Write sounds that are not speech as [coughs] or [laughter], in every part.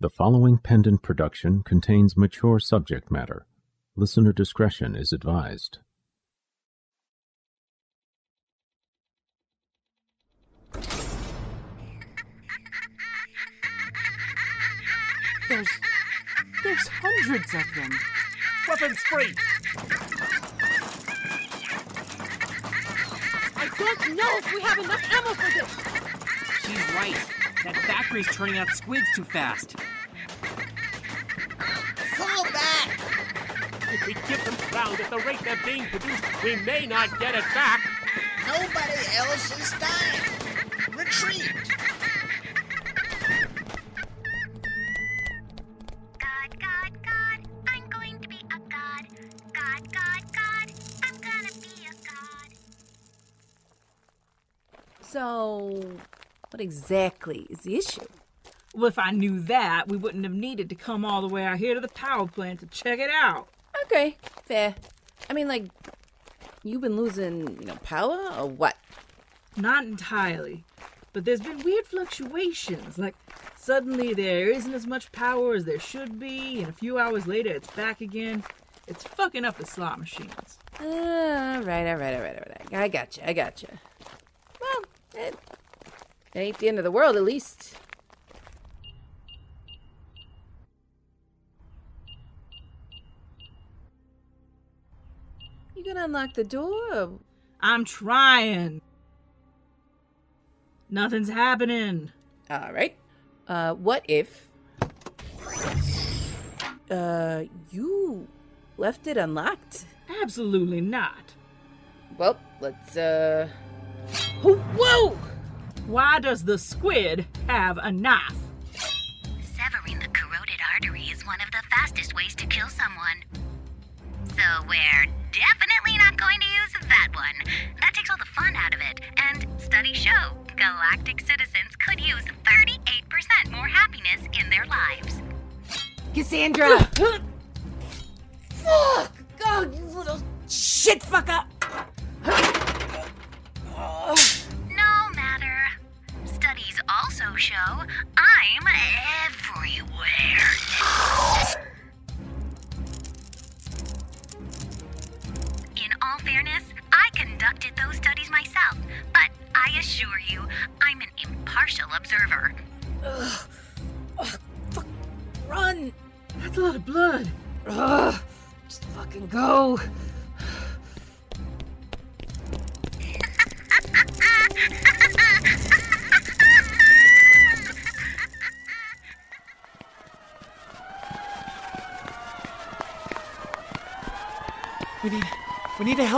The following pendant production contains mature subject matter. Listener discretion is advised. There's. There's hundreds of them. Weapons free! I don't know if we have enough ammo for this. She's right. That factory's turning out squids too fast. Fall back! If we give them ground at the rate they're being produced, we may not get it back. Nobody else is dying. Retreat! God, God, God, I'm going to be a god. God, God, God, I'm gonna be a god. So, what exactly is the issue? Well, if I knew that, we wouldn't have needed to come all the way out here to the power plant to check it out. Okay, fair. I mean, like, you've been losing, you know, power or what? Not entirely. But there's been weird fluctuations. Like, suddenly there isn't as much power as there should be, and a few hours later it's back again. It's fucking up the slot machines. Uh, all right, all right, all right, all right. I gotcha, I gotcha. Well, it, it ain't the end of the world, at least. You gonna unlock the door? I'm trying. Nothing's happening. All right. Uh, what if? Uh, you left it unlocked. Absolutely not. Well, let's uh. Oh, whoa! Why does the squid have a knife? Severing the carotid artery is one of the fastest ways to kill someone. So we're definitely not going to use that one. That takes all the fun out of it. And studies show galactic citizens could use 38% more happiness in their lives. Cassandra! [laughs] Fuck! God, you little shit fucker!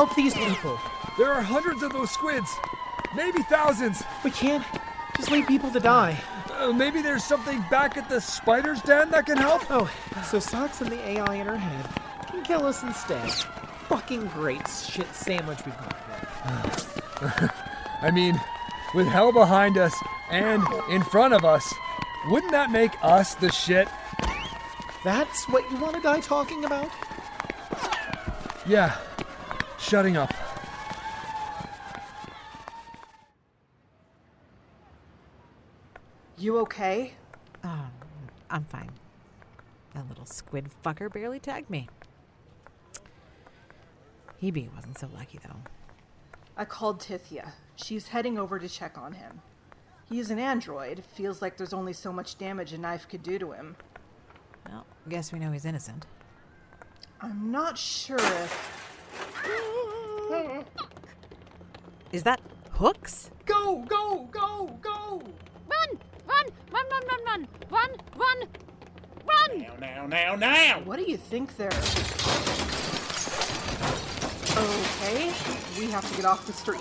Help these people. There are hundreds of those squids. Maybe thousands. We can't just leave people to die. Uh, maybe there's something back at the spider's den that can help? Oh, so Socks and the AI in her head can kill us instead. Fucking great shit sandwich we've got there. [laughs] I mean, with hell behind us and in front of us, wouldn't that make us the shit? That's what you want to die talking about? Yeah. Shutting up. You okay? Um, I'm fine. That little squid fucker barely tagged me. Hebe wasn't so lucky, though. I called Tithia. She's heading over to check on him. He's an android. Feels like there's only so much damage a knife could do to him. Well, guess we know he's innocent. I'm not sure if. Is that hooks? Go, go, go, go! Run! Run! Run, run, run, run! Run! Run! Run! Now, now, now, now! What do you think they're. Okay, we have to get off the street.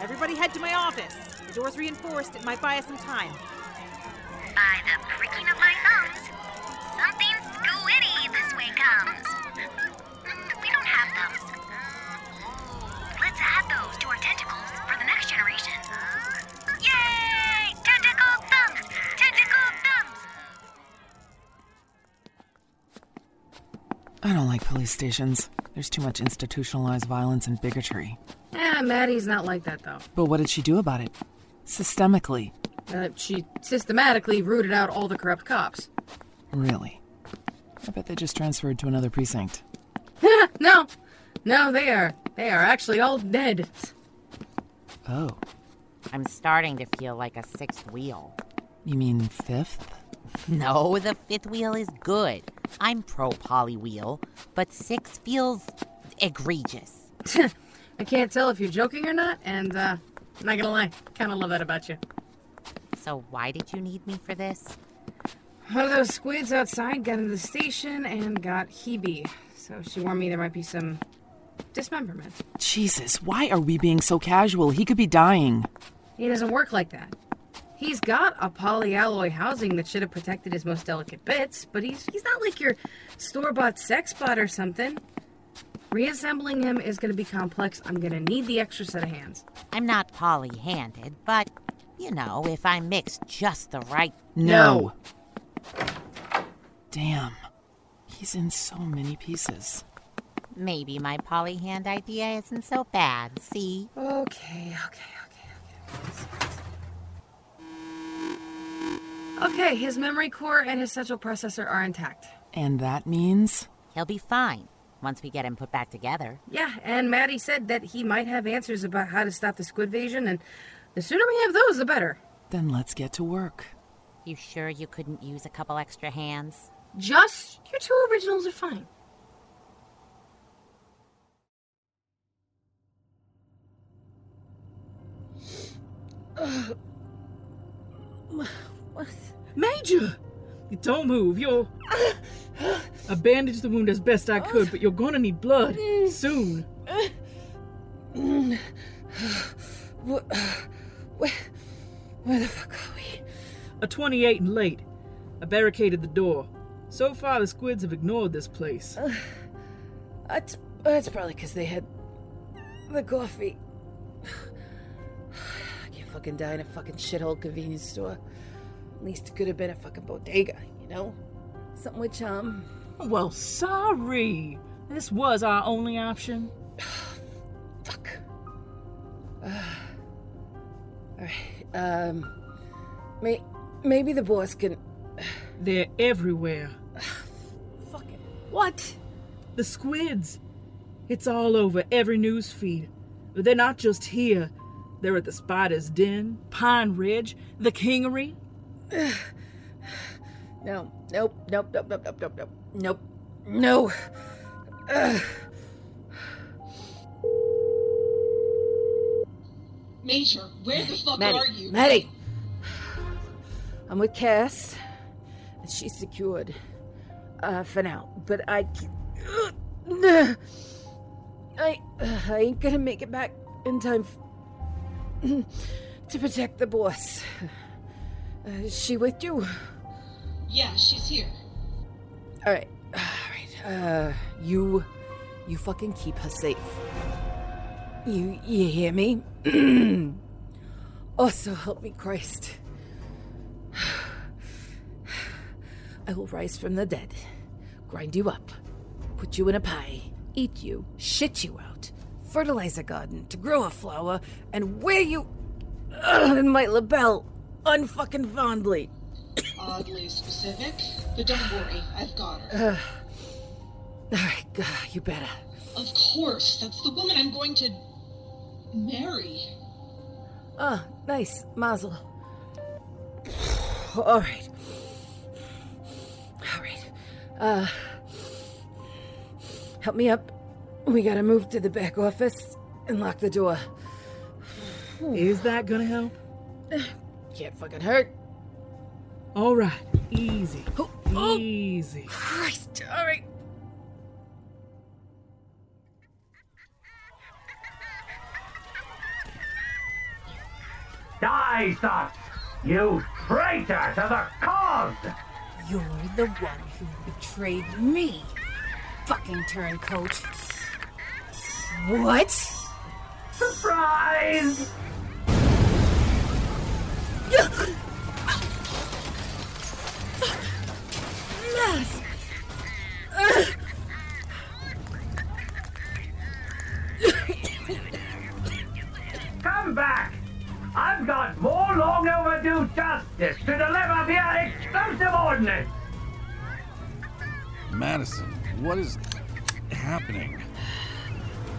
Everybody head to my office. The door's reinforced. It might buy us some time. By the like police stations. There's too much institutionalized violence and bigotry. Ah, Maddie's not like that though. But what did she do about it? Systemically. Uh, she systematically rooted out all the corrupt cops. Really? I bet they just transferred to another precinct. [laughs] no, no, they are. They are actually all dead. Oh, I'm starting to feel like a sixth wheel. you mean fifth? No, the fifth wheel is good. I'm pro poly wheel, but six feels egregious. [laughs] I can't tell if you're joking or not, and uh, I'm not gonna lie, kind of love that about you. So why did you need me for this? One of those squids outside got into the station and got Hebe, so she warned me there might be some dismemberment. Jesus, why are we being so casual? He could be dying. He doesn't work like that. He's got a polyalloy housing that should have protected his most delicate bits, but he's he's not like your store-bought sex bot or something. Reassembling him is going to be complex. I'm going to need the extra set of hands. I'm not poly handed, but, you know, if I mix just the right. No. Damn. He's in so many pieces. Maybe my poly hand idea isn't so bad, see? Okay, okay, okay, Okay, his memory core and his central processor are intact. And that means? He'll be fine once we get him put back together. Yeah, and Maddie said that he might have answers about how to stop the squid invasion, and the sooner we have those, the better. Then let's get to work. You sure you couldn't use a couple extra hands? Just your two originals are fine. Major! Don't move. You're. I [sighs] bandaged the wound as best I could, but you're gonna need blood [sighs] soon. [sighs] Where, where the fuck are we? A 28 and late. I barricaded the door. So far, the squids have ignored this place. Uh, that's, that's probably because they had the coffee. I can't fucking die in a fucking shithole convenience store. At least it could have been a fucking bodega, you know? Something with charm. Well, sorry. This was our only option. [sighs] Fuck. [sighs] Uh, Alright, um. May, maybe the boys can. [sighs] They're everywhere. Fucking. What? The squids. It's all over every news feed. But they're not just here. They're at the Spider's Den, Pine Ridge, the Kingery. No, nope, nope, nope, nope, nope, nope, nope, nope, no. Ugh. Major, where the fuck Maddie, are you? Maddie! I'm with Cass, and she's secured. Uh, for now. But I. I. I ain't gonna make it back in time f- to protect the boss. Uh, is she with you? Yeah, she's here. Alright, [sighs] alright. Uh, you. You fucking keep her safe. You. You hear me? [clears throat] also, help me, Christ. [sighs] I will rise from the dead, grind you up, put you in a pie, eat you, shit you out, fertilize a garden to grow a flower, and wear you uh, [clears throat] in my lapel unfucking fondly. Oddly specific, but don't worry, I've got her. Uh, Alright, God, you better. Of course, that's the woman I'm going to marry. Ah, nice, Mazel. Alright. Alright. Uh. Help me up. We gotta move to the back office and lock the door. Is that gonna help? Can't fucking hurt. All right, easy. Oh, oh. Easy. Christ, alright. Die, thus, you traitor to the cause! You're the one who betrayed me, fucking turncoat. What? Surprise! Mask! Come back! I've got more long overdue tasks coordinates. Madison, what is happening?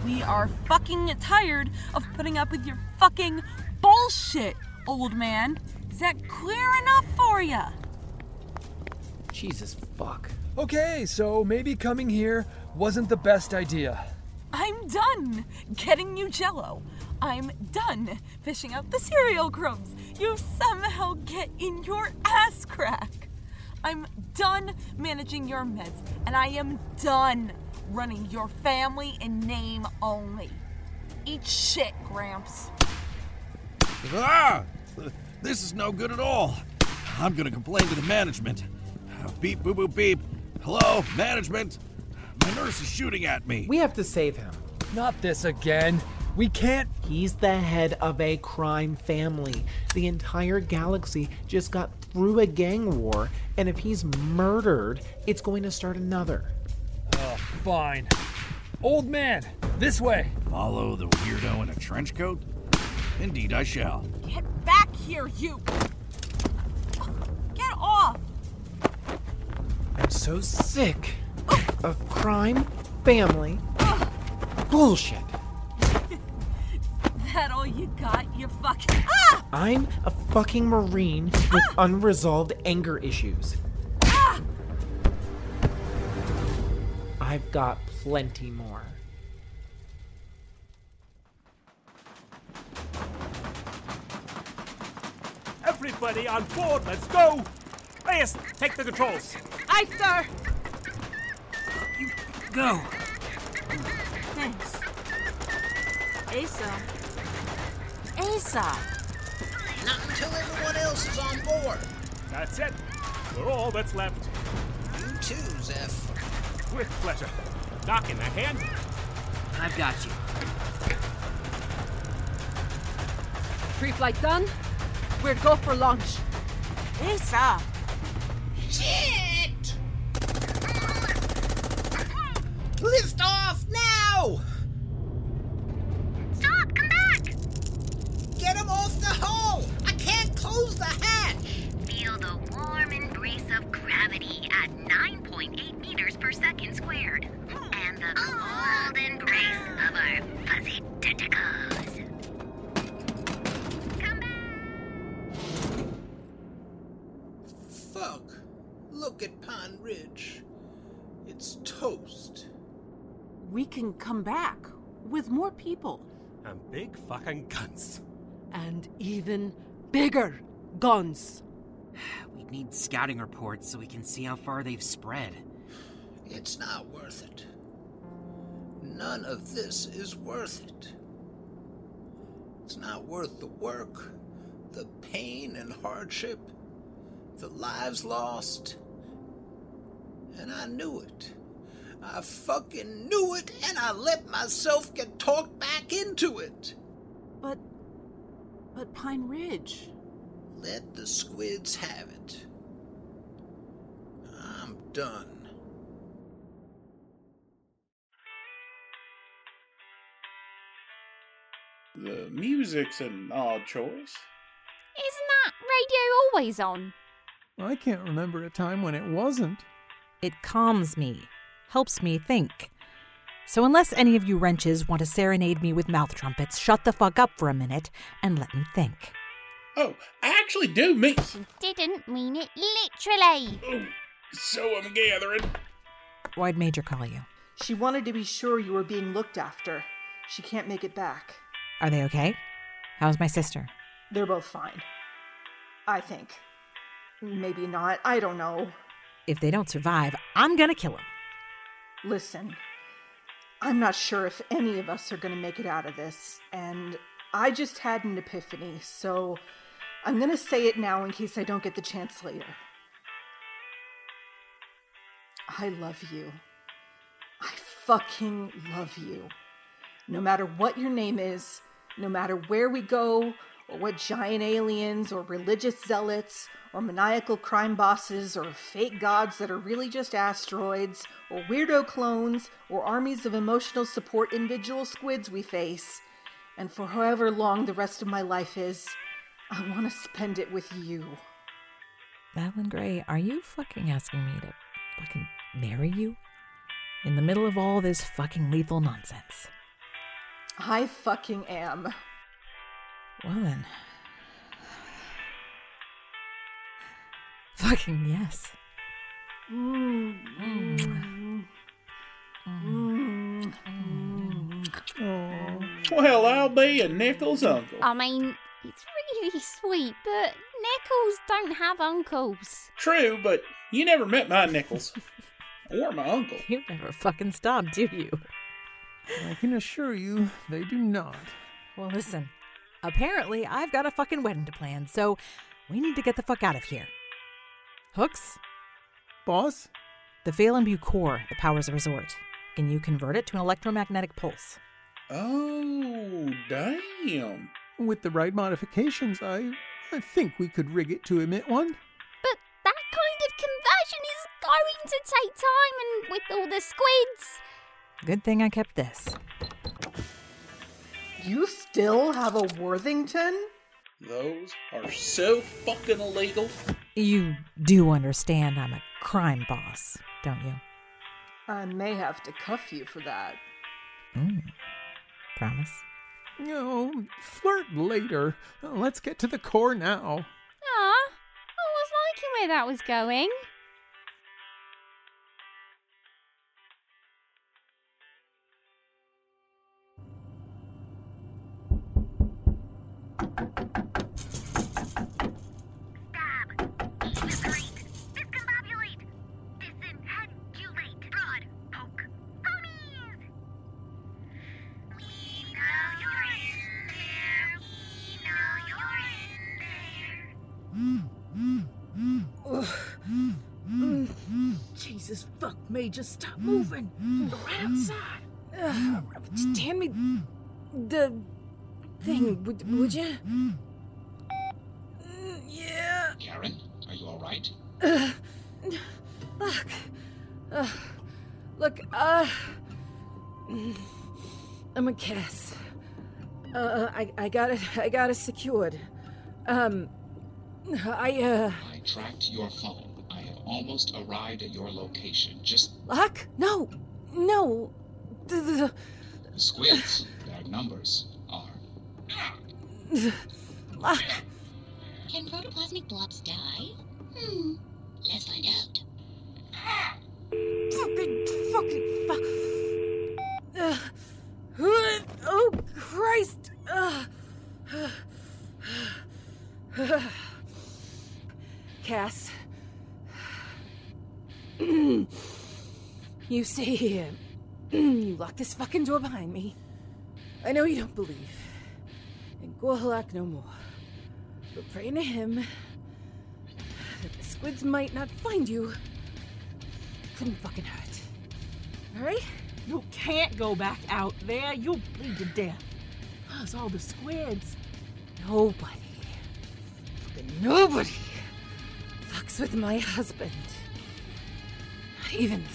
We are fucking tired of putting up with your fucking bullshit, old man. Is that clear enough for ya? Jesus fuck. Okay, so maybe coming here wasn't the best idea. I'm done getting you jello. I'm done fishing out the cereal crumbs you somehow get in your ass crack. I'm done managing your meds, and I am done running your family in name only. Eat shit, Gramps. Ah! This is no good at all. I'm gonna complain to the management. Beep, boop, boop, beep. Hello, management. My nurse is shooting at me. We have to save him. Not this again. We can't. He's the head of a crime family. The entire galaxy just got through a gang war, and if he's murdered, it's going to start another. Oh, fine. Old man, this way. Follow the weirdo in a trench coat? Indeed, I shall. Get back here, you! Get off! I'm so sick of crime family bullshit. That all you got? You fucking. Ah! I'm a fucking Marine with unresolved anger issues. I've got plenty more. Everybody on board, let's go! Reyes, take the controls. Aye, sir. You go. Thanks. Asa. Asa. Not until everyone else is on board. That's it. We're all that's left. You too, Zeph. With pleasure. Doc in the hand. I've got you. Pre-flight done. We're go for launch. Asa. Shit! Lift come back with more people. And big fucking guns. And even bigger guns. [sighs] We need scouting reports so we can see how far they've spread. It's not worth it. None of this is worth it. It's not worth the work, the pain and hardship, the lives lost. And I knew it. I fucking knew it, and I let myself get talked back into it. But. But Pine Ridge. Let the squids have it. I'm done. The music's an odd choice. Isn't that radio always on? I can't remember a time when it wasn't. It calms me, helps me think. So, unless any of you wrenches want to serenade me with mouth trumpets, shut the fuck up for a minute and let me think. Oh, I actually do mean. She didn't mean it literally. Oh, so I'm gathering. Why'd Major call you? She wanted to be sure you were being looked after. She can't make it back. Are they okay? How's my sister? They're both fine. I think. Maybe not. I don't know. If they don't survive, I'm gonna kill them. Listen, I'm not sure if any of us are going to make it out of this, and I just had an epiphany, so I'm going to say it now in case I don't get the chance later. I love you. I fucking love you. No matter what your name is, no matter where we go, or what giant aliens, or religious zealots, or maniacal crime bosses, or fake gods that are really just asteroids, or weirdo clones, or armies of emotional support individual squids we face, and for however long the rest of my life is, I want to spend it with you. Madeline Gray, are you fucking asking me to fucking marry you? In the middle of all this fucking lethal nonsense. I fucking am. Well then. Fucking yes. Mm. Mm. Well, I'll be a Nichols uncle. I mean, it's really sweet, but Nichols don't have uncles. True, but you never met my Nichols. [laughs] or my uncle. You never fucking stop, do you? I can assure you they do not. Well, listen. Apparently, I've got a fucking wedding to plan, so we need to get the fuck out of here. Hooks? Boss? The Phelan core, the power's a resort. Can you convert it to an electromagnetic pulse? Oh, damn. With the right modifications, I I think we could rig it to emit one. But that kind of conversion is going to take time, and with all the squids. Good thing I kept this. You still have a Worthington? Those are so fucking illegal. You do understand I'm a crime boss, don't you? I may have to cuff you for that. Mm. Promise? No, flirt later. Let's get to the core now. Ah, I was liking where that was going. Just stop moving. We're right outside. Ugh, just hand me the thing, would, would you? Yeah. Karen, are you alright? Uh, look. Uh, look, uh. I'm a Cass. Uh, I, I got it. I got it secured. Um, I, uh. I tracked your phone. I have almost arrived at your location. Just Lock? No, no. The, the, the squids, their numbers are. the, Lock. Can protoplasmic blobs die? Hmm. Let's find out. Fucking, fucking, fuck. Uh, oh, Christ. Uh, [sighs] Cass. You stay [clears throat] here. you lock this fucking door behind me. I know you don't believe in Gorlak no more. But praying to him that the squids might not find you couldn't fucking hurt. Alright? You can't go back out there. You'll bleed to death. Plus all the squids. Nobody, fucking nobody, fucks with my husband. Not even the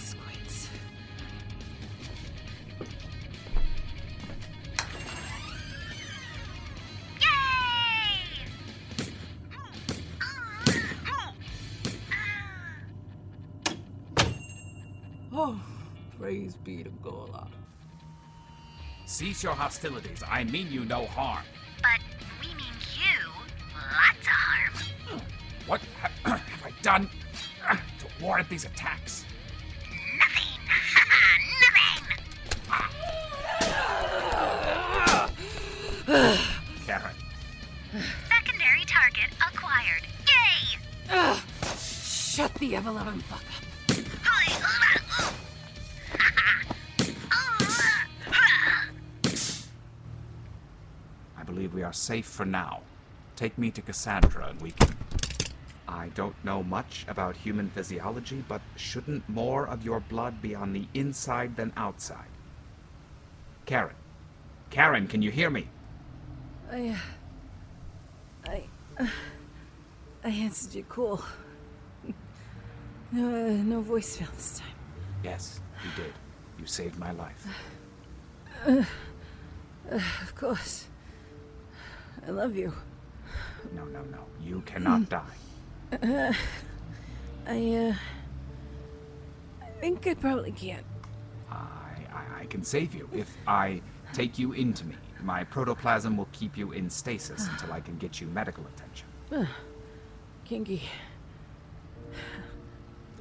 Cease your hostilities. I mean you no harm. But we mean you lots of harm. Hmm. What ha- [clears throat] have I done [clears throat] to warrant these attacks? Safe for now. Take me to Cassandra and we can. I don't know much about human physiology, but shouldn't more of your blood be on the inside than outside? Karen. Karen, can you hear me? I. uh, I. uh, I answered your call. No, uh, no voicemail this time. Yes, you did. You saved my life. Uh, uh, of course. I love you. No, no, no. You cannot die. Uh, I, uh. I think I probably can't. I, I, I can save you if I take you into me. My protoplasm will keep you in stasis [sighs] until I can get you medical attention. Ugh. Kinky.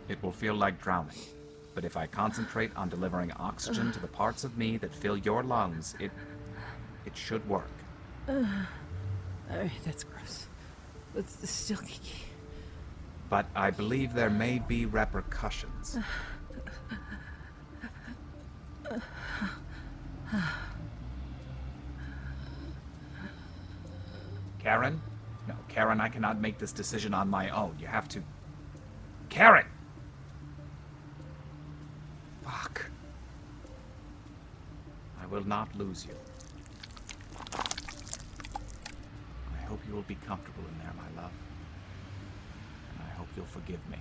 It will feel like drowning. But if I concentrate on delivering oxygen to the parts of me that fill your lungs, it it should work. Ugh. Alright, that's gross. But still kinky. But I believe there may be repercussions. Karen? No, Karen, I cannot make this decision on my own. You have to. Karen! Fuck. I will not lose you. I hope you will be comfortable in there, my love. And I hope you'll forgive me.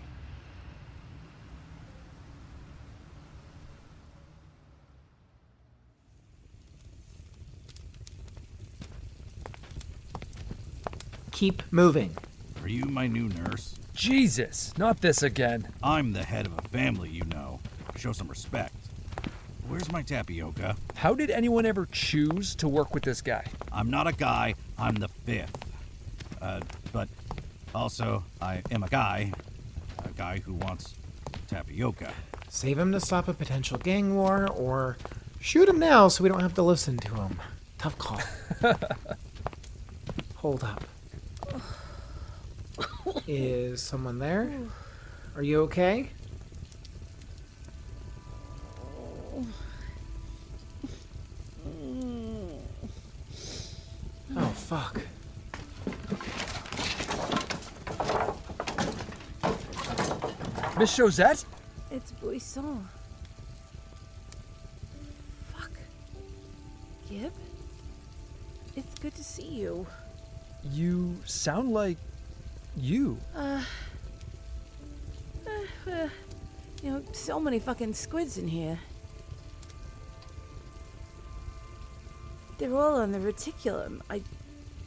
Keep moving. Are you my new nurse? Jesus, not this again. I'm the head of a family, you know. Show some respect. Where's my tapioca? How did anyone ever choose to work with this guy? I'm not a guy, I'm the fifth. Uh, but also, I am a guy. A guy who wants tapioca. Save him to stop a potential gang war, or shoot him now so we don't have to listen to him. Tough call. [laughs] Hold up. Is someone there? Are you okay? Miss Josette? It's Buisson. Fuck. Gib? It's good to see you. You sound like you. Uh, uh, uh, you know, so many fucking squids in here. They're all on the reticulum. I,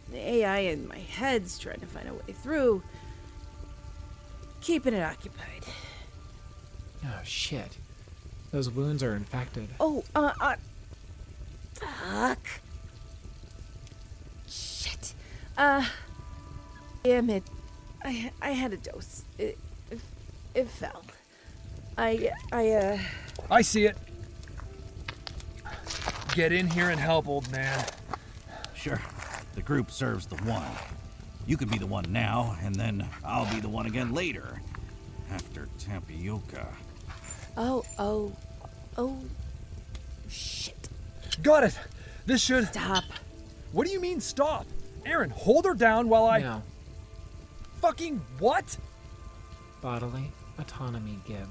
the AI in my head's trying to find a way through. Keeping it occupied. Oh, shit. Those wounds are infected. Oh, uh, uh. Fuck. Shit. Uh. Damn it. I I had a dose. It it, it fell. I I uh. I see it. Get in here and help, old man. Sure. The group serves the one. You could be the one now, and then I'll be the one again later. After tapioca. Oh oh oh. Shit. Got it. This should. Stop. What do you mean stop? Aaron, hold her down while I. No. Fucking what? Bodily autonomy, Gib.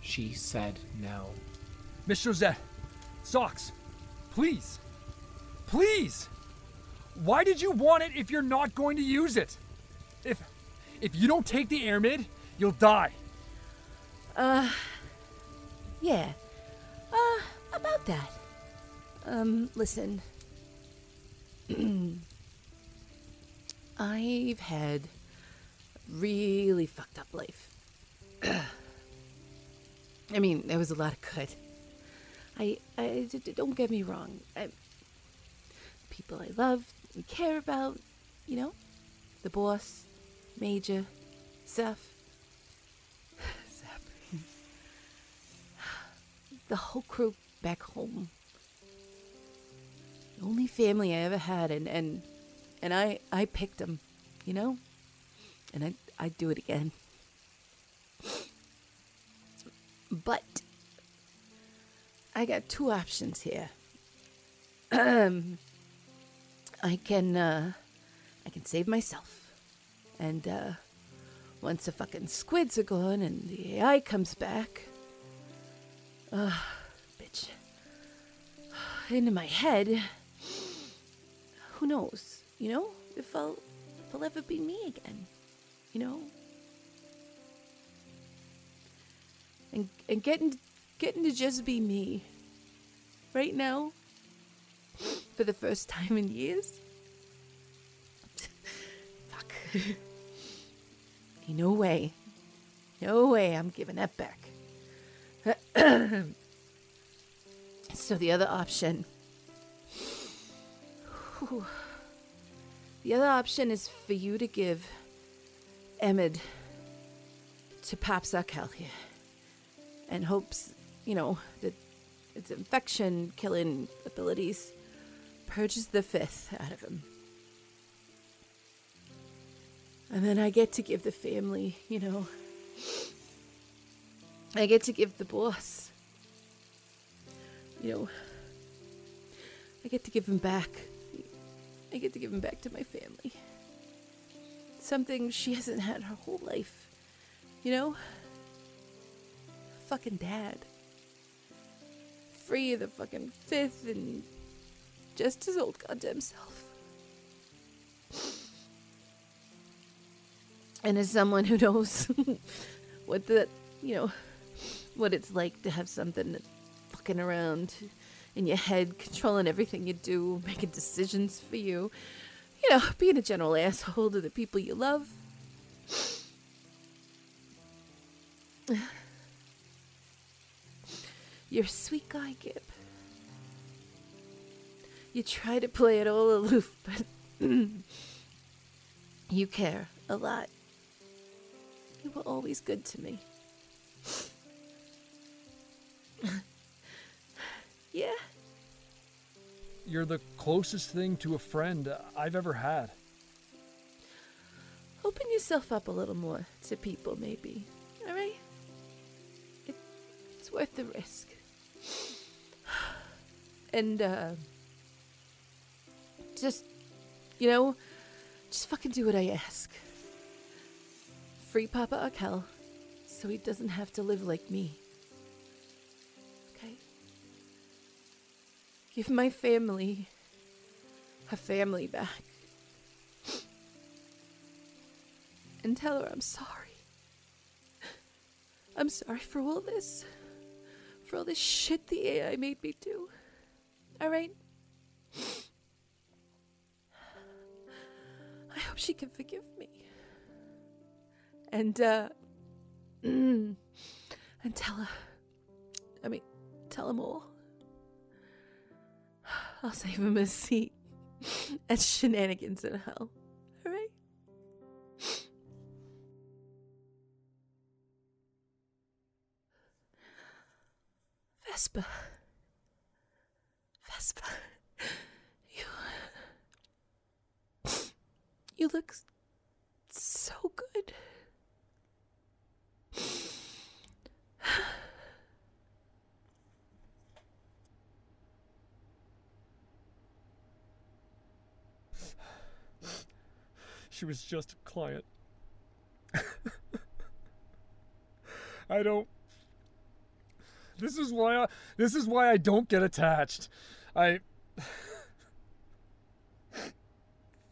She said no. Miss Josette, socks, please, please. Why did you want it if you're not going to use it? If if you don't take the air mid, you'll die. Uh. Yeah. Uh, about that. Um, listen. [clears throat] I've had a really fucked up life. [clears throat] I mean, there was a lot of good. I, I d- don't get me wrong. I, people I love and care about, you know, the boss, Major, Seth, the whole crew back home. The only family I ever had, and and and I I picked them, you know, and I I'd do it again. But I got two options here. Um, [clears throat] I can uh, I can save myself, and uh, once the fucking squids are gone and the AI comes back, uh, bitch, into my head. Who knows? You know, if I'll if I'll ever be me again. You know. And and getting getting to just be me. Right now. For the first time in years. [laughs] Fuck. [laughs] No way. No way I'm giving that back. [coughs] so the other option. Whew. The other option is for you to give Emmett to Pops Arkell here. And hopes, you know, that its infection killing abilities purges the fifth out of him. And then I get to give the family, you know, I get to give the boss, you know, I get to give him back. I get to give him back to my family. Something she hasn't had her whole life, you know? Fucking dad. Free of the fucking fifth and just his old goddamn self. And as someone who knows [laughs] what the, you know, what it's like to have something fucking around in your head, controlling everything you do, making decisions for you, you know, being a general asshole to the people you love. [sighs] You're a sweet guy, Gib. You try to play it all aloof, but [clears throat] you care a lot. You were always good to me. [laughs] yeah, You're the closest thing to a friend I've ever had. open yourself up a little more to people, maybe. All right? It, it's worth the risk. [sighs] And, uh, just, you know, just fucking do what I ask. Free Papa Arkell so he doesn't have to live like me. Give my family her family back. And tell her I'm sorry. I'm sorry for all this. For all this shit the AI made me do. Alright? I hope she can forgive me. And, uh, [clears throat] and tell her. I mean, tell him all. I'll save him a seat [laughs] at shenanigans in hell. Alright? Vespa. Vespa. You. You look so good. She was just a client. [laughs] I don't. This is why I. This is why I don't get attached. I. [laughs]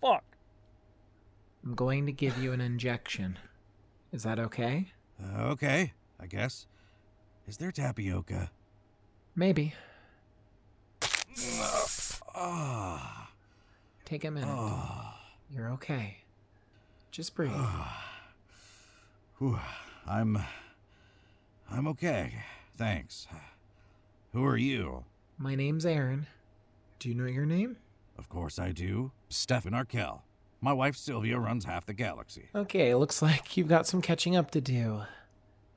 Fuck. I'm going to give you an injection. Is that okay? Uh, okay, I guess. Is there tapioca? Maybe. Ah. Take a minute. Ah. You're okay. Just breathe. [sighs] I'm. I'm okay. Thanks. Who are you? My name's Aaron. Do you know your name? Of course I do. Stefan Arkell. My wife Sylvia runs half the galaxy. Okay, looks like you've got some catching up to do.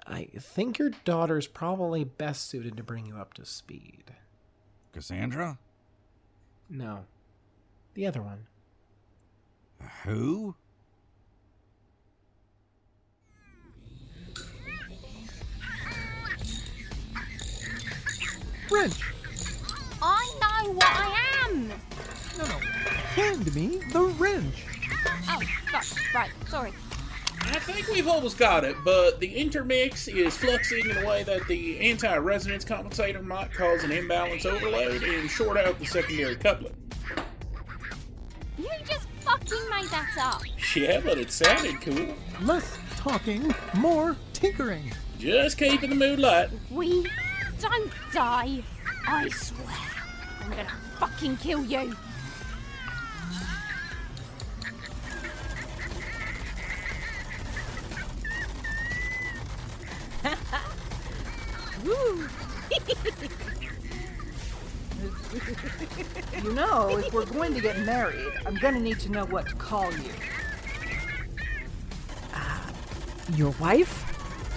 I think your daughter's probably best suited to bring you up to speed. Cassandra? No. The other one. Who? Wrench! I know what I am! No, no. Hand me the wrench. Oh, fuck. Right, sorry. I think we've almost got it, but the intermix is fluxing in a way that the anti-resonance compensator might cause an imbalance overload and short out the secondary couplet. You just fucking made that up. Yeah, but it sounded cool. Less talking, more tinkering. Just keeping the mood light. We don't die. I swear. I'm gonna fucking kill you. [laughs] You know, if we're going to get married, I'm gonna need to know what to call you. Uh, your wife?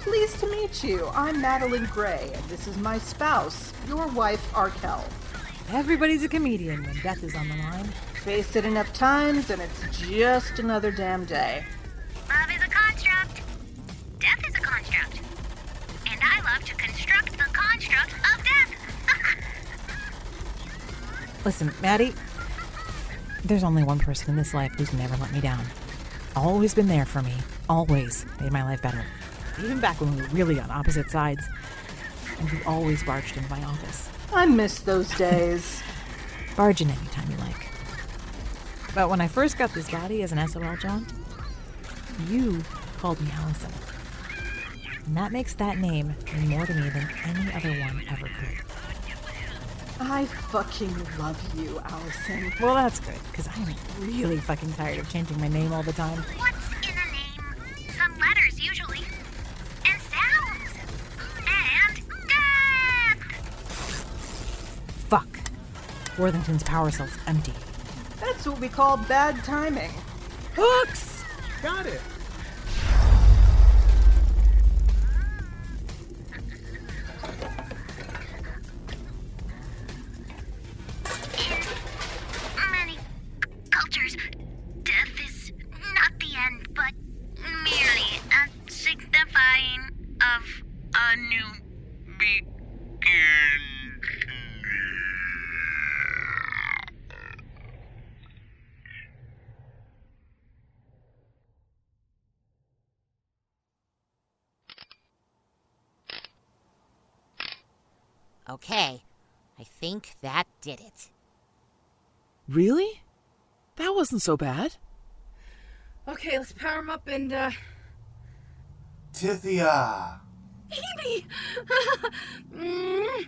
Pleased to meet you. I'm Madeline Gray, and this is my spouse, your wife, Arkell. Everybody's a comedian when death is on the line. Face it enough times, and it's just another damn day. Love is a construct. Death is a construct. And I love to construct the construct of death. [laughs] Listen, Maddie, there's only one person in this life who's never let me down. Always been there for me. Always made my life better. Even back when we were really on opposite sides. And you always barged into my office. I miss those days. [laughs] Barge in anytime you like. But when I first got this body as an SOL John, you called me Allison. And that makes that name mean more to me than any other one ever could. I fucking love you, Allison. Well, that's good, because I'm really fucking tired of changing my name all the time. Worthington's power cell's empty. That's what we call bad timing. Hooks! Okay, I think that did it. Really? That wasn't so bad. Okay, let's power him up and, uh. Tithia, Hebe! [laughs] Mm.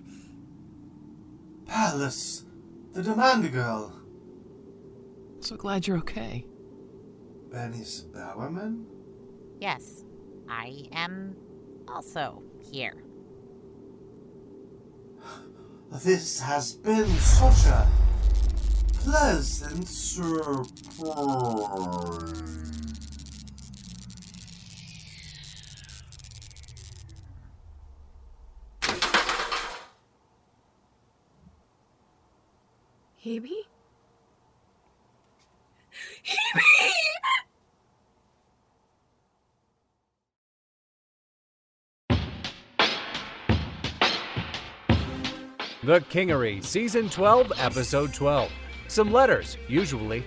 Pallas, the Demand Girl, So glad you're okay. Benny's Bowerman. Yes, I am also here. This has been such a pleasant surprise. Hebe? The Kingery, Season 12, Episode 12. Some letters, usually.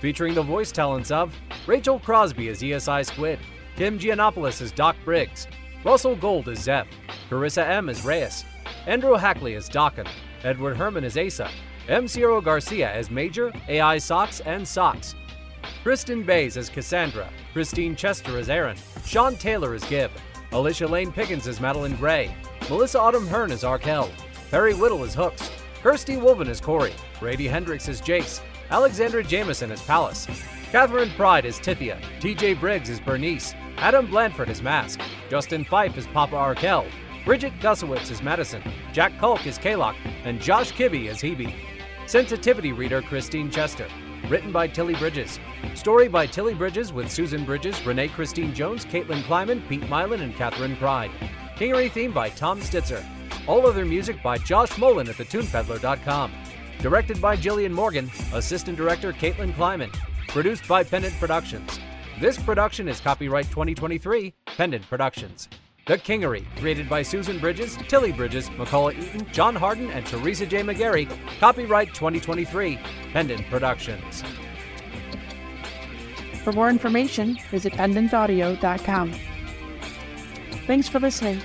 Featuring the voice talents of Rachel Crosby as ESI Squid, Kim Giannopoulos as Doc Briggs, Russell Gold as Zev, Carissa M. as Reyes, Andrew Hackley as Dakin, Edward Herman as Asa, M. Ciro Garcia as Major, AI Socks, and Socks, Kristen Bays as Cassandra, Christine Chester as Aaron, Sean Taylor as Gib, Alicia Lane Pickens as Madeline Gray, Melissa Autumn Hearn as Arkell, Perry Whittle is Hooks, Kirsty Wolven is Corey, Brady Hendricks is Jace, Alexandra Jameson is Pallas, Catherine Pride is Tithia, TJ Briggs is Bernice, Adam Blanford is Mask, Justin Fife is Papa Arkell, Bridget Gusowitz is Madison, Jack Culk is Kalok, and Josh Kibbe is Hebe. Sensitivity reader Christine Chester. Written by Tilly Bridges. Story by Tilly Bridges with Susan Bridges, Renee Christine Jones, Caitlin Kleiman, Pete Mylan, and Catherine Pride. Kingery theme by Tom Stitzer. All other music by Josh Mullen at thetunepeddler.com. Directed by Jillian Morgan. Assistant director Caitlin Kleiman. Produced by Pendant Productions. This production is copyright 2023, Pendant Productions. The Kingery, created by Susan Bridges, Tilly Bridges, McCullough Eaton, John Harden, and Teresa J. McGarry. Copyright 2023, Pendant Productions. For more information, visit pendantaudio.com. Thanks for listening.